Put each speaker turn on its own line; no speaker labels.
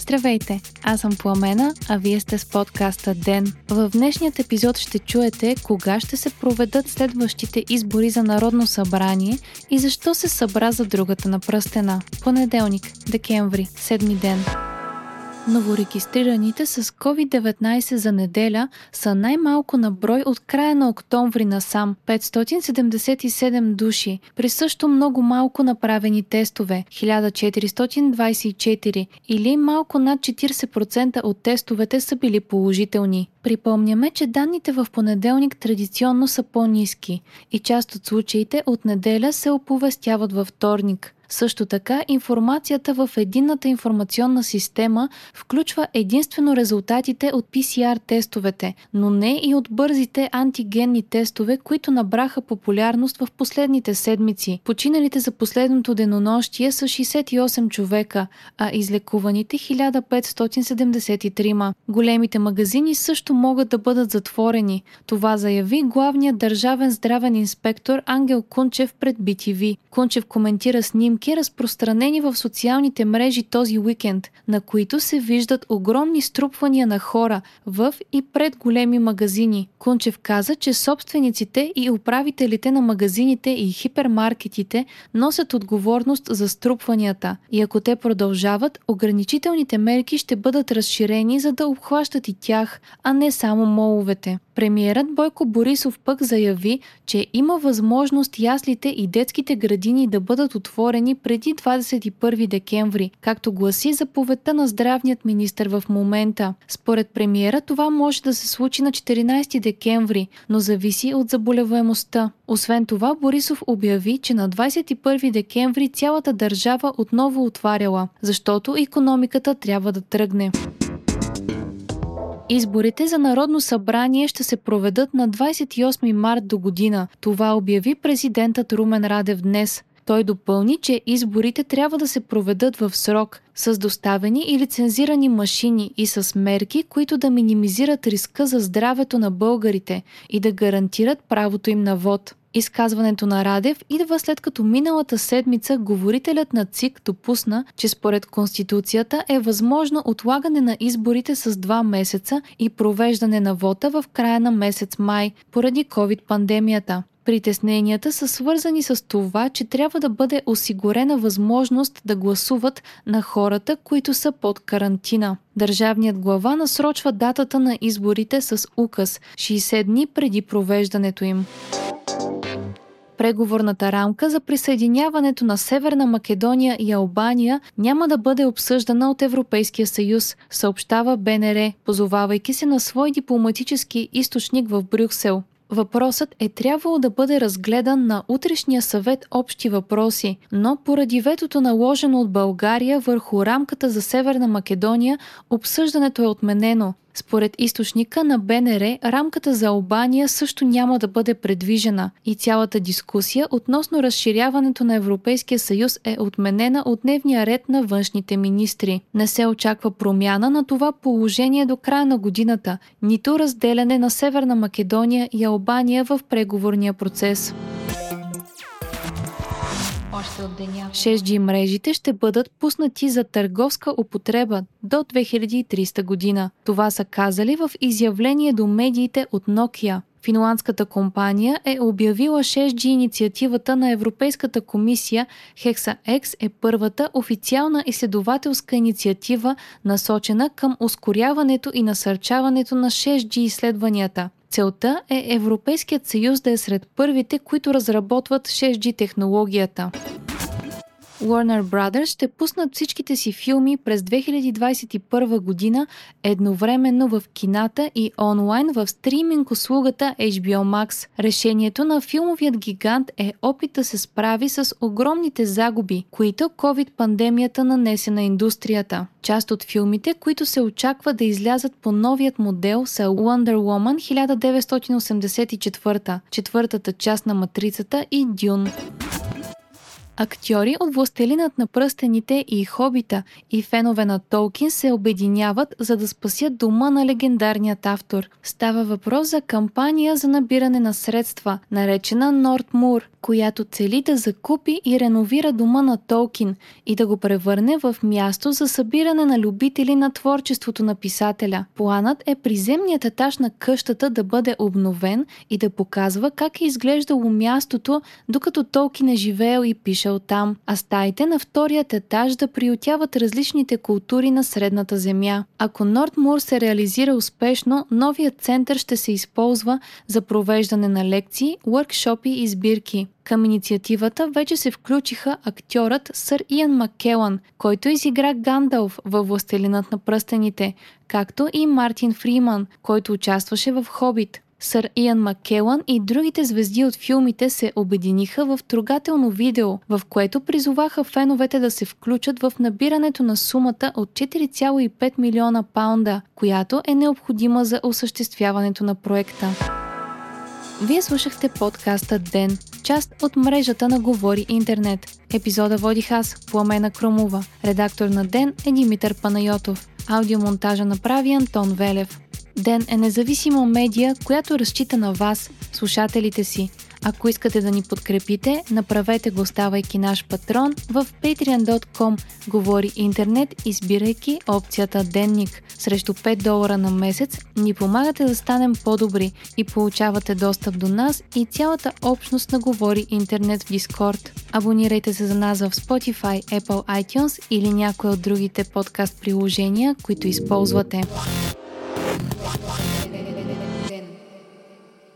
Здравейте, аз съм Пламена, а вие сте с подкаста ДЕН. В днешният епизод ще чуете кога ще се проведат следващите избори за Народно събрание и защо се събра за другата на пръстена. Понеделник, декември, седми ден. Новорегистрираните с COVID-19 за неделя са най-малко на брой от края на октомври насам 577 души, при също много малко направени тестове 1424 или малко над 40% от тестовете са били положителни. Припомняме, че данните в понеделник традиционно са по-низки и част от случаите от неделя се оповестяват във вторник. Също така, информацията в единната информационна система включва единствено резултатите от PCR тестовете, но не и от бързите антигенни тестове, които набраха популярност в последните седмици. Починалите за последното денонощие са 68 човека, а излекуваните 1573. Големите магазини също могат да бъдат затворени. Това заяви главният държавен здравен инспектор Ангел Кунчев пред BTV. Кунчев коментира снимки, разпространени в социалните мрежи този уикенд, на които се виждат огромни струпвания на хора в и пред големи магазини. Кунчев каза, че собствениците и управителите на магазините и хипермаркетите носят отговорност за струпванията и ако те продължават, ограничителните мерки ще бъдат разширени, за да обхващат и тях, а не само моловете. Премиерът Бойко Борисов пък заяви, че има възможност яслите и детските градини да бъдат отворени преди 21 декември, както гласи заповедта на здравният министр в момента. Според премиера това може да се случи на 14 декември, но зависи от заболеваемостта. Освен това, Борисов обяви, че на 21 декември цялата държава отново отваряла, защото економиката трябва да тръгне. Изборите за Народно събрание ще се проведат на 28 март до година. Това обяви президентът Румен Радев днес. Той допълни, че изборите трябва да се проведат в срок, с доставени и лицензирани машини и с мерки, които да минимизират риска за здравето на българите и да гарантират правото им на вод. Изказването на Радев идва след като миналата седмица говорителят на ЦИК допусна, че според Конституцията е възможно отлагане на изборите с два месеца и провеждане на вота в края на месец май поради COVID-пандемията. Притесненията са свързани с това, че трябва да бъде осигурена възможност да гласуват на хората, които са под карантина. Държавният глава насрочва датата на изборите с указ 60 дни преди провеждането им. Преговорната рамка за присъединяването на Северна Македония и Албания няма да бъде обсъждана от Европейския съюз, съобщава БНР, позовавайки се на свой дипломатически източник в Брюксел. Въпросът е трябвало да бъде разгледан на утрешния съвет общи въпроси, но поради ветото наложено от България върху рамката за Северна Македония, обсъждането е отменено. Според източника на БНР, рамката за Албания също няма да бъде предвижена и цялата дискусия относно разширяването на Европейския съюз е отменена от дневния ред на външните министри. Не се очаква промяна на това положение до края на годината, нито разделяне на Северна Македония и Албания в преговорния процес. 6G мрежите ще бъдат пуснати за търговска употреба до 2300 година. Това са казали в изявление до медиите от Nokia. Финландската компания е обявила 6G инициативата на Европейската комисия HexaX е първата официална изследователска инициатива, насочена към ускоряването и насърчаването на 6G изследванията. Целта е Европейският съюз да е сред първите, които разработват 6G технологията. Warner Brothers ще пуснат всичките си филми през 2021 година едновременно в кината и онлайн в стриминг услугата HBO Max. Решението на филмовият гигант е опит да се справи с огромните загуби, които COVID-пандемията нанесе на индустрията. Част от филмите, които се очаква да излязат по новият модел са Wonder Woman 1984, четвъртата част на Матрицата и Dune. Актьори от Властелинът на пръстените и Хобита и фенове на Толкин се обединяват, за да спасят дома на легендарният автор. Става въпрос за кампания за набиране на средства, наречена Нортмур, която цели да закупи и реновира дома на Толкин и да го превърне в място за събиране на любители на творчеството на писателя. Планът е приземният етаж на къщата да бъде обновен и да показва как е изглеждало мястото, докато Толкин е живеел и пишел там, а стаите на вторият етаж да приютяват различните култури на Средната земя. Ако Нортмур се реализира успешно, новият център ще се използва за провеждане на лекции, workshopи и сбирки. Към инициативата вече се включиха актьорът Сър Иан Маккелан, който изигра Гандалф във Властелинът на пръстените, както и Мартин Фриман, който участваше в Хобит. Сър Иан Маккелан и другите звезди от филмите се обединиха в трогателно видео, в което призоваха феновете да се включат в набирането на сумата от 4,5 милиона паунда, която е необходима за осъществяването на проекта. Вие слушахте подкаста Ден, част от мрежата на Говори Интернет. Епизода водих аз, Пламена Кромова. Редактор на Ден е Димитър Панайотов. Аудиомонтажа направи Антон Велев. Ден е независима медия, която разчита на вас, слушателите си. Ако искате да ни подкрепите, направете го ставайки наш патрон в patreon.com Говори интернет, избирайки опцията Денник. Срещу 5 долара на месец ни помагате да станем по-добри и получавате достъп до нас и цялата общност на Говори интернет в Discord. Абонирайте се за нас в Spotify, Apple iTunes или някои от другите подкаст приложения, които използвате.